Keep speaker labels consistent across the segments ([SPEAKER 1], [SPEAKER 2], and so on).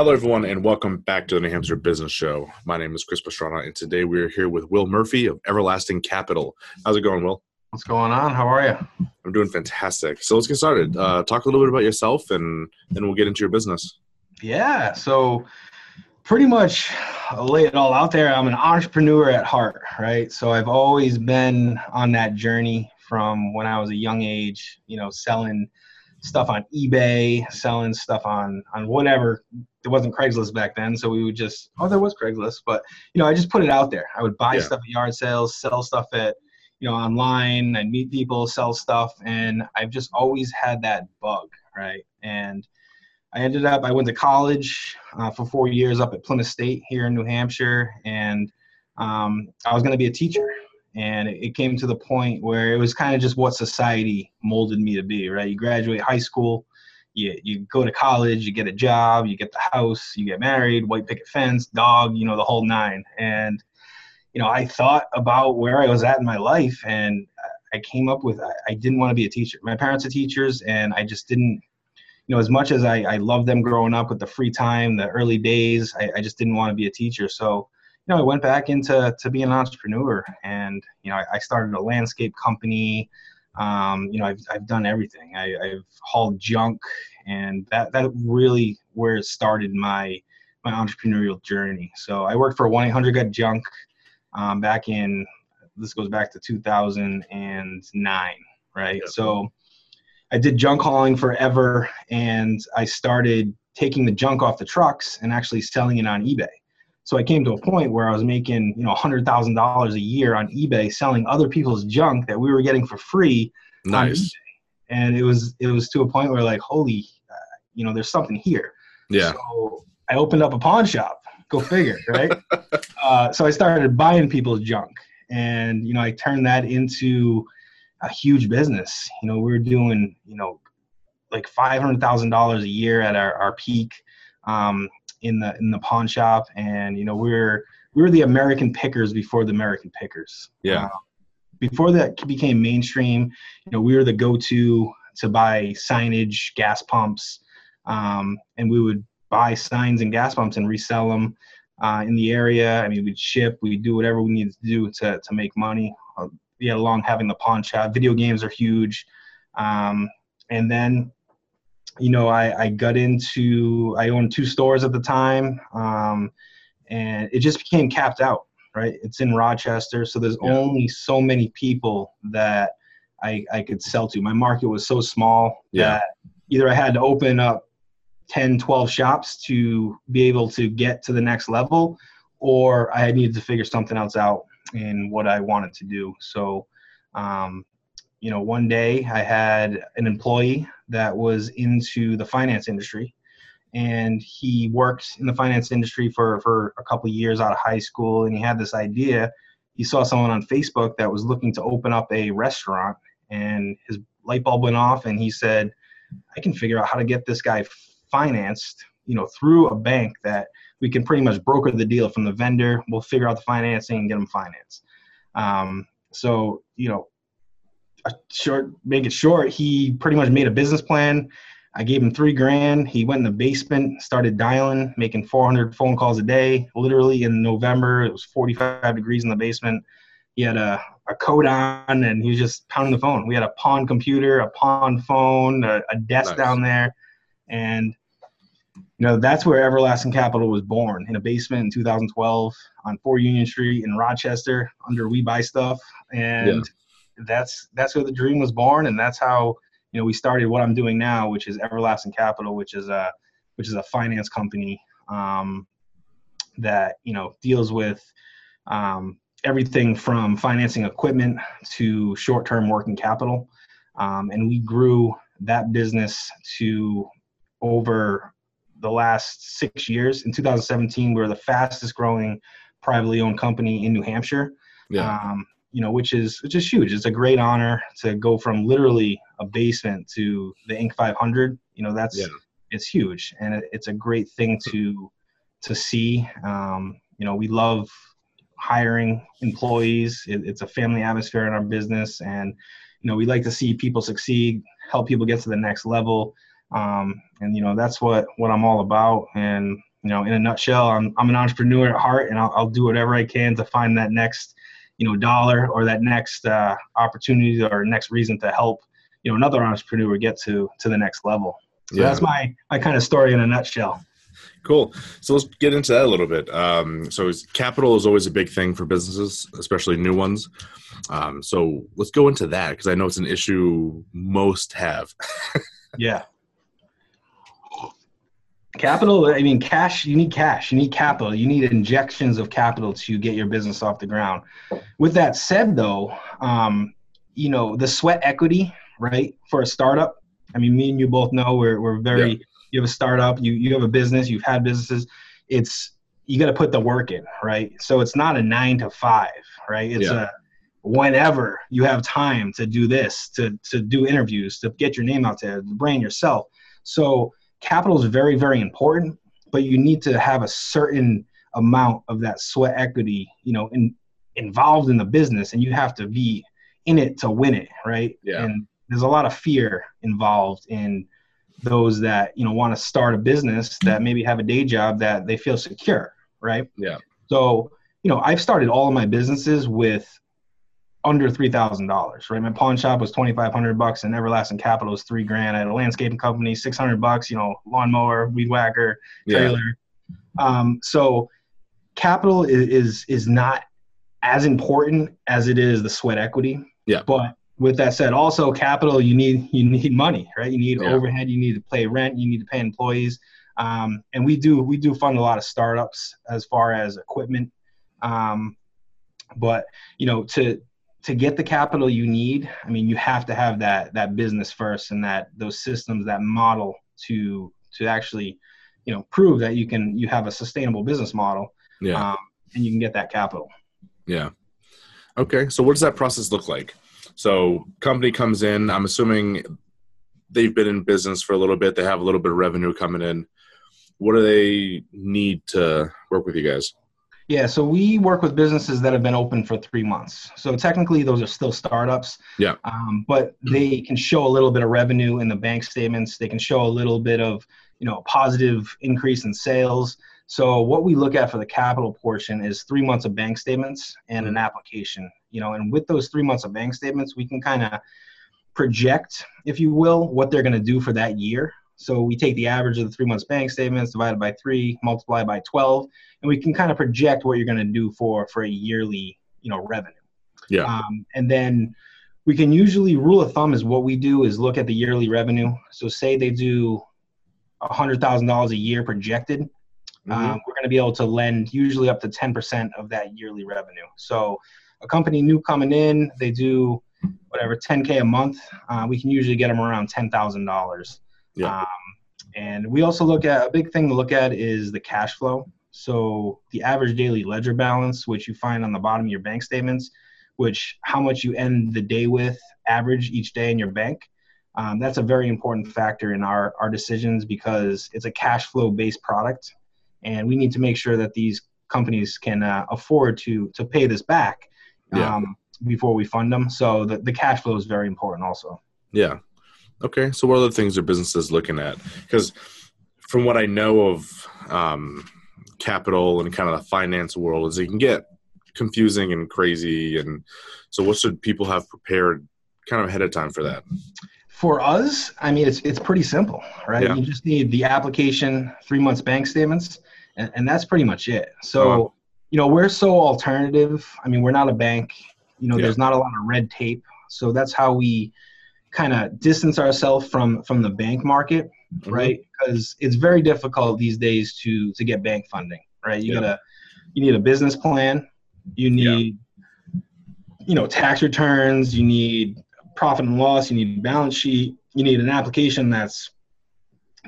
[SPEAKER 1] Hello, everyone, and welcome back to the New Hampshire Business Show. My name is Chris Pastrana, and today we are here with Will Murphy of Everlasting Capital. How's it going, Will?
[SPEAKER 2] What's going on? How are you?
[SPEAKER 1] I'm doing fantastic. So let's get started. Uh, talk a little bit about yourself, and then we'll get into your business.
[SPEAKER 2] Yeah. So pretty much I'll lay it all out there. I'm an entrepreneur at heart, right? So I've always been on that journey from when I was a young age, you know, selling stuff on eBay, selling stuff on on whatever. There wasn't Craigslist back then, so we would just oh there was Craigslist, but you know I just put it out there. I would buy yeah. stuff at yard sales, sell stuff at you know online. I'd meet people, sell stuff, and I've just always had that bug, right? And I ended up I went to college uh, for four years up at Plymouth State here in New Hampshire, and um, I was going to be a teacher and it came to the point where it was kind of just what society molded me to be right? You graduate high school you, you go to college you get a job you get the house you get married white picket fence dog you know the whole nine. And you know i thought about where i was at in my life and i came up with i, didn't want to be a teacher. My parents are teachers and i just didn't you know as much as i, I loved them growing up with the free time the early days I, I just didn't want to be a teacher. So you know, I went back into to be an entrepreneur, and you know, I, I started a landscape company. Um, you know, I've I've done everything. I, I've hauled junk, and that that really where it started my my entrepreneurial journey. So I worked for 1-800 Got Junk um, back in this goes back to 2009, right? Yep. So I did junk hauling forever, and I started taking the junk off the trucks and actually selling it on eBay. So I came to a point where I was making, you know, hundred thousand dollars a year on eBay selling other people's junk that we were getting for free.
[SPEAKER 1] Nice.
[SPEAKER 2] And it was it was to a point where like, holy, uh, you know, there's something here.
[SPEAKER 1] Yeah.
[SPEAKER 2] So I opened up a pawn shop. Go figure, right? uh, so I started buying people's junk, and you know, I turned that into a huge business. You know, we were doing, you know, like five hundred thousand dollars a year at our, our peak. Um, in the in the pawn shop, and you know we were we were the American pickers before the American pickers.
[SPEAKER 1] Yeah. Uh,
[SPEAKER 2] before that became mainstream, you know we were the go-to to buy signage, gas pumps, um, and we would buy signs and gas pumps and resell them uh, in the area. I mean, we'd ship, we'd do whatever we needed to do to to make money. Uh, we along having the pawn shop. Video games are huge, um, and then you know, I, I got into, I owned two stores at the time, um, and it just became capped out, right? It's in Rochester, so there's yeah. only so many people that I, I could sell to. My market was so small yeah. that either I had to open up 10, 12 shops to be able to get to the next level, or I needed to figure something else out in what I wanted to do. So, um, you know, one day I had an employee that was into the finance industry, and he worked in the finance industry for for a couple years out of high school, and he had this idea. He saw someone on Facebook that was looking to open up a restaurant, and his light bulb went off, and he said, "I can figure out how to get this guy financed, you know, through a bank that we can pretty much broker the deal from the vendor. We'll figure out the financing and get him financed." Um, so you know short make it short he pretty much made a business plan. I gave him three grand. He went in the basement started dialing making 400 phone calls a day. Literally in november it was 45 degrees in the basement. He had a, a coat on and he was just pounding the phone. We had a pawn computer a pawn phone a, a desk nice. down there. And you know that's where everlasting capital was born in a basement in 2012 on 4 union street in rochester under we buy stuff. And yeah that's that's where the dream was born, and that's how you know we started what I'm doing now, which is Everlasting Capital, which is a which is a finance company um, that you know deals with um, everything from financing equipment to short-term working capital, um, and we grew that business to over the last six years. In 2017, we were the fastest growing privately owned company in New Hampshire.
[SPEAKER 1] Yeah. Um,
[SPEAKER 2] you know, which is which is huge. It's a great honor to go from literally a basement to the Inc. 500. You know, that's yeah. it's huge, and it, it's a great thing to to see. Um, you know, we love hiring employees. It, it's a family atmosphere in our business, and you know, we like to see people succeed, help people get to the next level. Um, and you know, that's what what I'm all about. And you know, in a nutshell, I'm I'm an entrepreneur at heart, and I'll, I'll do whatever I can to find that next, you know, dollar or that next uh, opportunity or next reason to help, you know, another entrepreneur get to to the next level. So yeah. that's my my kind of story in a nutshell.
[SPEAKER 1] Cool. So let's get into that a little bit. Um, so capital is always a big thing for businesses, especially new ones. Um, so let's go into that because I know it's an issue most have.
[SPEAKER 2] yeah. Capital, I mean, cash, you need cash, you need capital, you need injections of capital to get your business off the ground. With that said, though, um, you know, the sweat equity, right, for a startup, I mean, me and you both know we're, we're very, yeah. you have a startup, you, you have a business, you've had businesses. It's, you got to put the work in, right? So it's not a nine to five, right? It's yeah. a, whenever you have time to do this, to, to do interviews, to get your name out there, to brand yourself. So capital is very, very important, but you need to have a certain amount of that sweat equity, you know, in, involved in the business, and you have to be in it to win it, right?
[SPEAKER 1] Yeah.
[SPEAKER 2] And there's a lot of fear involved in those that you know want to start a business that maybe have a day job that they feel secure, right?
[SPEAKER 1] Yeah.
[SPEAKER 2] So you know, I've started all of my businesses with under three thousand dollars, right? My pawn shop was twenty five hundred bucks, and Everlasting Capital was three grand. I had a landscaping company, six hundred bucks, you know, lawnmower, weed whacker, trailer. Yeah. Um, so capital is, is is not as important as it is the sweat equity.
[SPEAKER 1] Yeah.
[SPEAKER 2] But with that said, also capital you need you need money, right? You need yeah. overhead, you need to pay rent, you need to pay employees. Um, and we do we do fund a lot of startups as far as equipment. Um, but you know to to get the capital you need, I mean, you have to have that that business first and that those systems, that model to to actually, you know, prove that you can you have a sustainable business model.
[SPEAKER 1] Yeah. Um,
[SPEAKER 2] and you can get that capital.
[SPEAKER 1] Yeah. Okay. So what does that process look like? So company comes in. I'm assuming they've been in business for a little bit. They have a little bit of revenue coming in. What do they need to work with you guys?
[SPEAKER 2] Yeah, so we work with businesses that have been open for three months. So technically, those are still startups.
[SPEAKER 1] Yeah.
[SPEAKER 2] Um, but they can show a little bit of revenue in the bank statements. They can show a little bit of, you know, a positive increase in sales. So what we look at for the capital portion is three months of bank statements and an application. You know, and with those three months of bank statements, we can kind of project, if you will, what they're going to do for that year. So we take the average of the three months bank statements divided by three, multiply by 12, and we can kind of project what you're going to do for for a yearly, you know, revenue.
[SPEAKER 1] Yeah.
[SPEAKER 2] Um, and then we can usually rule of thumb is what we do is look at the yearly revenue. So say they do a hundred thousand dollars a year projected. Mm-hmm. Um, we're going to be able to lend usually up to 10% of that yearly revenue. So a company new coming in, they do whatever 10k a month. Uh, we can usually get them around ten thousand dollars.
[SPEAKER 1] Yeah. Um,
[SPEAKER 2] and we also look at a big thing to look at is the cash flow. So the average daily ledger balance, which you find on the bottom of your bank statements, which how much you end the day with average each day in your bank. Um, that's a very important factor in our, our decisions because it's a cash flow based product. And we need to make sure that these companies can uh, afford to, to pay this back
[SPEAKER 1] yeah. um,
[SPEAKER 2] before we fund them. So the, the cash flow is very important also.
[SPEAKER 1] Yeah. Okay, so what other things are businesses looking at? Because from what I know of um, capital and kind of the finance world, is it can get confusing and crazy. And so, what should people have prepared kind of ahead of time for that?
[SPEAKER 2] For us, I mean, it's it's pretty simple, right? Yeah. You just need the application, three months bank statements, and, and that's pretty much it. So, oh. you know, we're so alternative. I mean, we're not a bank. You know, yeah. there's not a lot of red tape. So that's how we kind of distance ourselves from from the bank market, mm-hmm. right? Because it's very difficult these days to to get bank funding, right? You yeah. gotta you need a business plan, you need yeah. you know tax returns, you need profit and loss, you need balance sheet, you need an application that's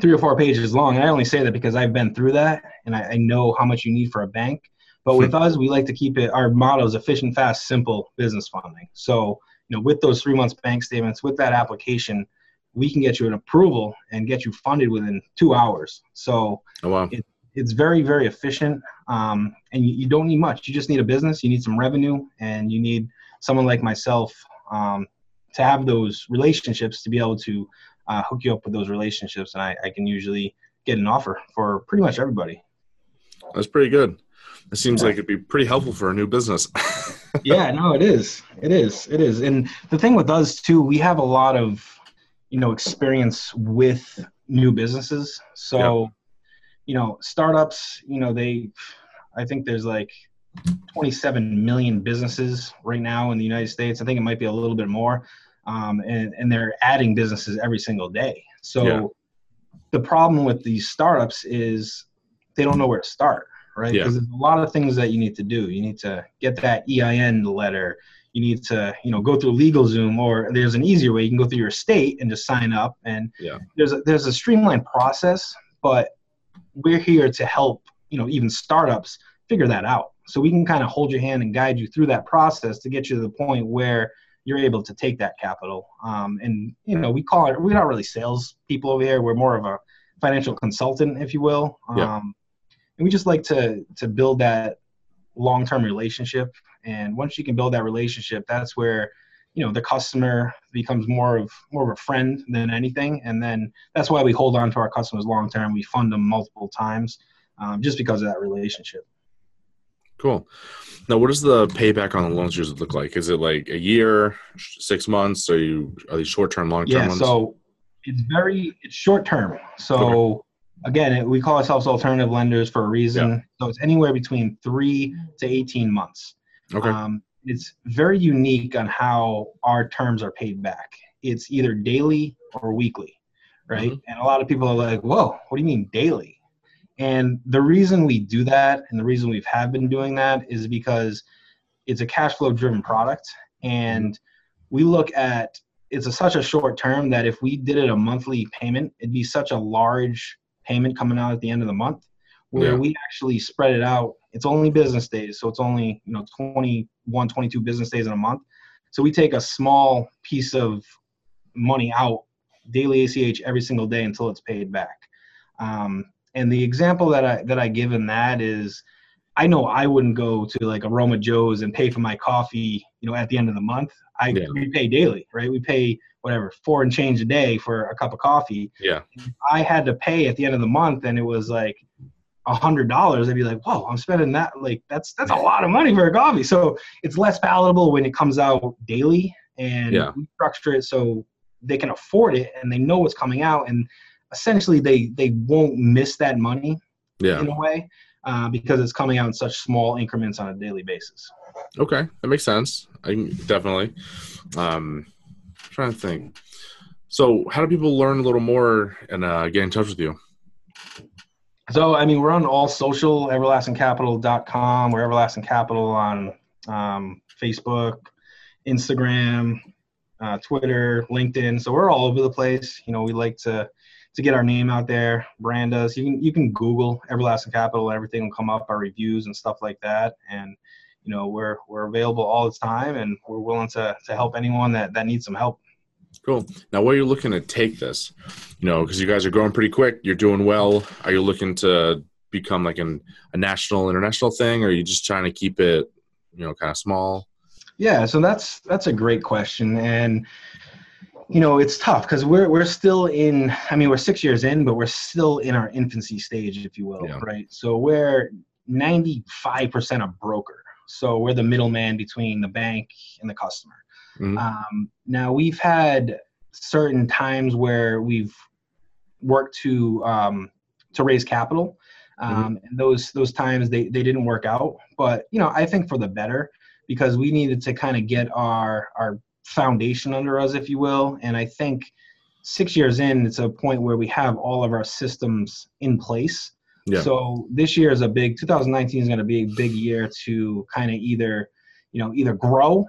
[SPEAKER 2] three or four pages long. And I only say that because I've been through that and I, I know how much you need for a bank. But with us, we like to keep it. Our motto is efficient, fast, simple business funding. So you know, with those three months bank statements, with that application, we can get you an approval and get you funded within two hours. So
[SPEAKER 1] oh, wow.
[SPEAKER 2] it, it's very, very efficient. Um, and you, you, don't need much. You just need a business, you need some revenue, and you need someone like myself um, to have those relationships to be able to uh, hook you up with those relationships. And I, I can usually get an offer for pretty much everybody.
[SPEAKER 1] That's pretty good. It seems
[SPEAKER 2] Yeah.
[SPEAKER 1] like it'd be pretty helpful for a new business.
[SPEAKER 2] yeah, no, it is. It is. It is. And the thing with us too, we have a lot of, you know, experience with new businesses. So, you know, startups, you know, they, I think there's like 27 million businesses right now in the United States. I think it might be a little bit more. Um, and, and they're adding businesses every single day. So
[SPEAKER 1] Yeah.
[SPEAKER 2] the problem with these startups is they don't know where to start, right?
[SPEAKER 1] Yeah.
[SPEAKER 2] Because there's a lot of things that you need to do. You need to get that EIN letter. You need to, you know, go through LegalZoom, or there's an easier way. You can go through your state and just sign up. And
[SPEAKER 1] Yeah.
[SPEAKER 2] there's a, there's a streamlined process, but we're here to help, you know, even startups figure that out. So we can kind of hold your hand and guide you through that process to get you to the point where you're able to take that capital. Um, and you know, we call it we're not really sales people over here. We're more of a financial consultant, if you will.
[SPEAKER 1] Yeah.
[SPEAKER 2] Um, and we just like to to build that long term relationship. And once you can build that relationship, that's where you know the customer becomes more of more of a friend than anything. And then that's why we hold on to our customers long term. We fund them multiple times um, just because of that relationship.
[SPEAKER 1] cool. Now, what does the payback on the loans usually look like? Is it like a year, six months? Are you are these short term, long term
[SPEAKER 2] Yeah,
[SPEAKER 1] ones?
[SPEAKER 2] so it's very it's short term. So again, it, we call ourselves alternative lenders for a reason. So it's anywhere between three to eighteen months.
[SPEAKER 1] okay.
[SPEAKER 2] Um, it's very unique on how our terms are paid back. It's either daily or weekly, right?
[SPEAKER 1] Mhm.
[SPEAKER 2] And a lot of people are like, "Whoa, what do you mean daily?" And the reason we do that, and the reason we have been doing that, is because it's a cash flow driven product, and we look at it's a, such a short term that if we did it a monthly payment, it'd be such a large payment coming out at the end of the month. Where
[SPEAKER 1] Yeah.
[SPEAKER 2] we actually spread it out, it's only business days, so it's only you know 21, 22 business days in a month. So we take a small piece of money out daily ACH every single day until it's paid back. Um, and the example that I that I give in that is, I know I wouldn't go to like Aroma Joe's and pay for my coffee, you know, at the end of the month. I
[SPEAKER 1] Yeah.
[SPEAKER 2] we pay daily, right? We pay whatever four and change a day for a cup of coffee.
[SPEAKER 1] yeah.
[SPEAKER 2] I had to pay at the end of the month, and it was like a hundred dollars. I'd be like, "Whoa, I'm spending that! Like that's that's a lot of money for a coffee." So it's less palatable when it comes out daily, and
[SPEAKER 1] Yeah.
[SPEAKER 2] we structure it so they can afford it and they know what's coming out, and essentially they they won't miss that money
[SPEAKER 1] Yeah.
[SPEAKER 2] in a way uh, because it's coming out in such small increments on a daily basis.
[SPEAKER 1] Okay, that makes sense. I definitely. Um, trying to think. So, how do people learn a little more and uh, get in touch with you?
[SPEAKER 2] So, I mean, we're on all social, everlastingcapital.com. We're Everlasting Capital on um, Facebook, Instagram, uh, Twitter, LinkedIn. So we're all over the place. You know, we like to to get our name out there, brand us. You can you can Google Everlasting Capital, everything will come up, our reviews and stuff like that. And you know, we're we're available all the time, and we're willing to to help anyone that that needs some help.
[SPEAKER 1] Cool. Now, where are you looking to take this? You know, because you guys are growing pretty quick. You're doing well. Are you looking to become like an, a national, international thing, or are you just trying to keep it, you know, kind of small?
[SPEAKER 2] Yeah, so that's that's a great question, and you know it's tough because we're we're still in. I mean, we're six years in, but we're still in our infancy stage, if you will,
[SPEAKER 1] Yeah.
[SPEAKER 2] right? So we're ninety five percent a broker. So we're the middleman between the bank and the customer.
[SPEAKER 1] Mhm.
[SPEAKER 2] Um, now we've had certain times where we've worked to um, to raise capital, um, and those those times they they didn't work out. But you know, I think for the better because we needed to kind of get our our foundation under us, if you will. And I think six years in, it's a point where we have all of our systems in place.
[SPEAKER 1] Yeah.
[SPEAKER 2] So this year is a big 2019 is going to be a big year to kind of either, you know, either grow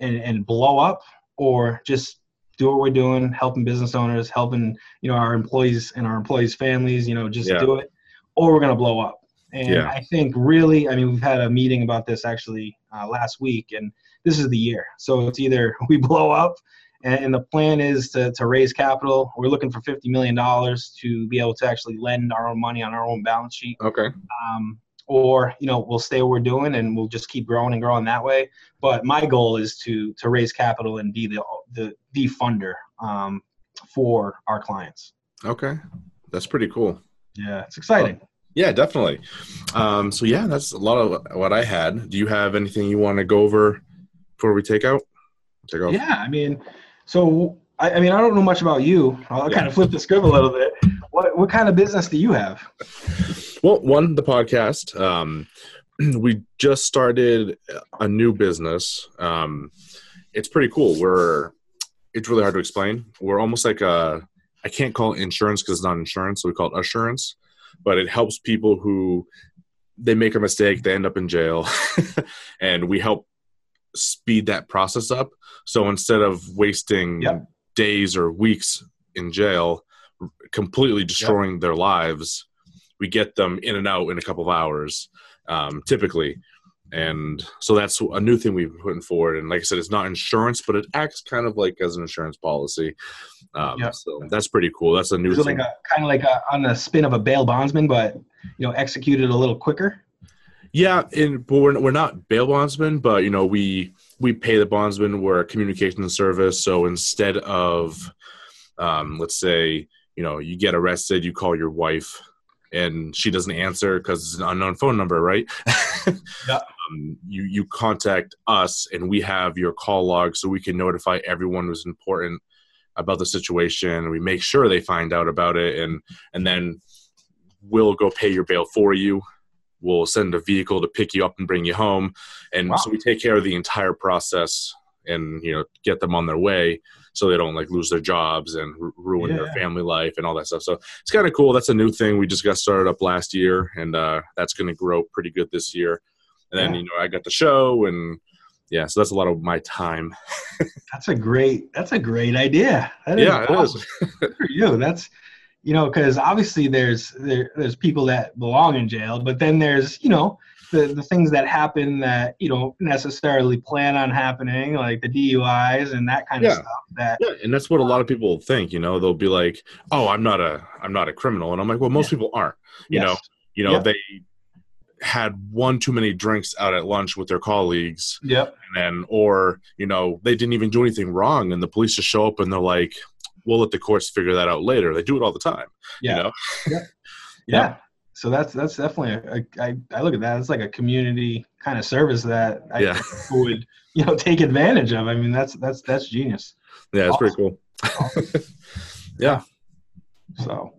[SPEAKER 2] and, and blow up or just do what we're doing, helping business owners, helping, you know, our employees and our employees' families, you know, just
[SPEAKER 1] Yeah.
[SPEAKER 2] do it, or we're going to blow up. And
[SPEAKER 1] Yeah.
[SPEAKER 2] I think really, I mean, we've had a meeting about this actually uh, last week, and this is the year. So it's either we blow up, and, and the plan is to, to raise capital. We're looking for $50 million to be able to actually lend our own money on our own balance sheet
[SPEAKER 1] Okay.
[SPEAKER 2] um, or you know we'll stay what we're doing and we'll just keep growing and growing that way. But my goal is to to raise capital and be the the the funder um, for our clients.
[SPEAKER 1] Okay. That's pretty cool.
[SPEAKER 2] Yeah, it's exciting.
[SPEAKER 1] Yeah, definitely. Um, so yeah, that's a lot of what I had. Do you have anything you want to go over before we take out?
[SPEAKER 2] Take off. Yeah, I mean, so I, I mean, I don't know much about you. I'll yeah. kind of flip the script a little bit. What what kind of business do you have?
[SPEAKER 1] Well, one the podcast. Um, we just started a new business. Um, it's pretty cool. We're it's really hard to explain. We're almost like a I can't call it insurance because it's not insurance, so we call it assurance. But it helps people who they make a mistake, they end up in jail, and we help speed that process up. So instead of wasting days or weeks in jail, completely destroying their lives, we get them in and out in a couple of hours, um, typically and so that's a new thing we've been putting forward and like i said it's not insurance but it acts kind of like as an insurance policy um, yeah. so that's pretty cool that's a new
[SPEAKER 2] thing. like a kind of like a, on the spin of a bail bondsman but you know executed a little quicker
[SPEAKER 1] yeah and but we're, we're not bail bondsmen but you know we we pay the bondsman we're a communication service so instead of um, let's say you know you get arrested you call your wife and she doesn't answer because it's an unknown phone number, right? yeah. Um, you you contact us, and we have your call log, so we can notify everyone who's important about the situation. We make sure they find out about it, and and then we'll go pay your bail for you. We'll send a vehicle to pick you up and bring you home, and wow. so we take care of the entire process and you know get them on their way so they don't like lose their jobs and r- ruin yeah. their family life and all that stuff. So it's kind of cool. That's a new thing we just got started up last year, and uh, that's going to grow pretty good this year. And then yeah. you know I got the show, and yeah, so that's a lot of my time.
[SPEAKER 2] that's a great. That's a great idea.
[SPEAKER 1] That is yeah, awesome. it
[SPEAKER 2] is for you. That's you know because obviously there's there, there's people that belong in jail, but then there's you know the, the things that happen that you don't necessarily plan on happening, like the DUIs and that kind yeah. of stuff. That
[SPEAKER 1] yeah, and that's what a lot of people think. You know, they'll be like, "Oh, I'm not a I'm not a criminal," and I'm like, "Well, most yeah. people aren't." You yes. know, you know yep. they had one too many drinks out at lunch with their colleagues.
[SPEAKER 2] Yep.
[SPEAKER 1] And then, or you know, they didn't even do anything wrong, and the police just show up and they're like, "We'll let the courts figure that out later." They do it all the time.
[SPEAKER 2] Yeah.
[SPEAKER 1] You know?
[SPEAKER 2] yeah. yeah so that's that's definitely a, a, I, I look at that it's like a community kind of service that I yeah. would you know take advantage of. I mean that's that's that's genius.
[SPEAKER 1] Yeah, it's awesome. pretty cool. Awesome. yeah.
[SPEAKER 2] So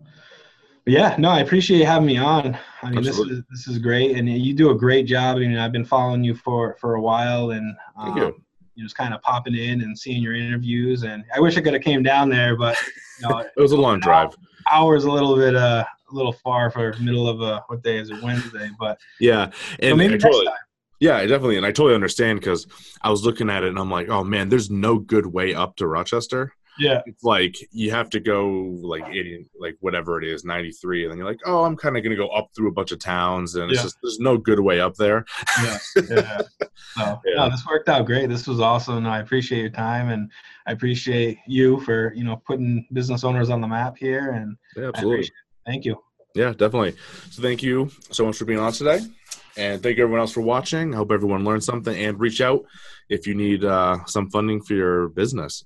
[SPEAKER 2] yeah, no, I appreciate you having me on. I mean, Absolutely. this is this is great, and you do a great job. I mean, I've been following you for for a while, and um, you. you just kind of popping in and seeing your interviews. And I wish I could have came down there, but you know,
[SPEAKER 1] it was a long drive.
[SPEAKER 2] Hours a little bit uh a little far for middle of a what day is it Wednesday, but
[SPEAKER 1] yeah, and maybe totally, yeah, definitely, and I totally understand because I was looking at it and I'm like, oh man, there's no good way up to Rochester.
[SPEAKER 2] Yeah,
[SPEAKER 1] it's like you have to go like 80, like whatever it is, 93, and then you're like, oh, I'm kind of gonna go up through a bunch of towns, and it's yeah. just there's no good way up there.
[SPEAKER 2] yeah, yeah. So, yeah. No, this worked out great. This was awesome. I appreciate your time, and I appreciate you for you know putting business owners on the map here. And
[SPEAKER 1] yeah, absolutely.
[SPEAKER 2] Thank you.
[SPEAKER 1] Yeah, definitely. So thank you so much for being on today. And thank you everyone else for watching. I hope everyone learned something and reach out if you need uh, some funding for your business.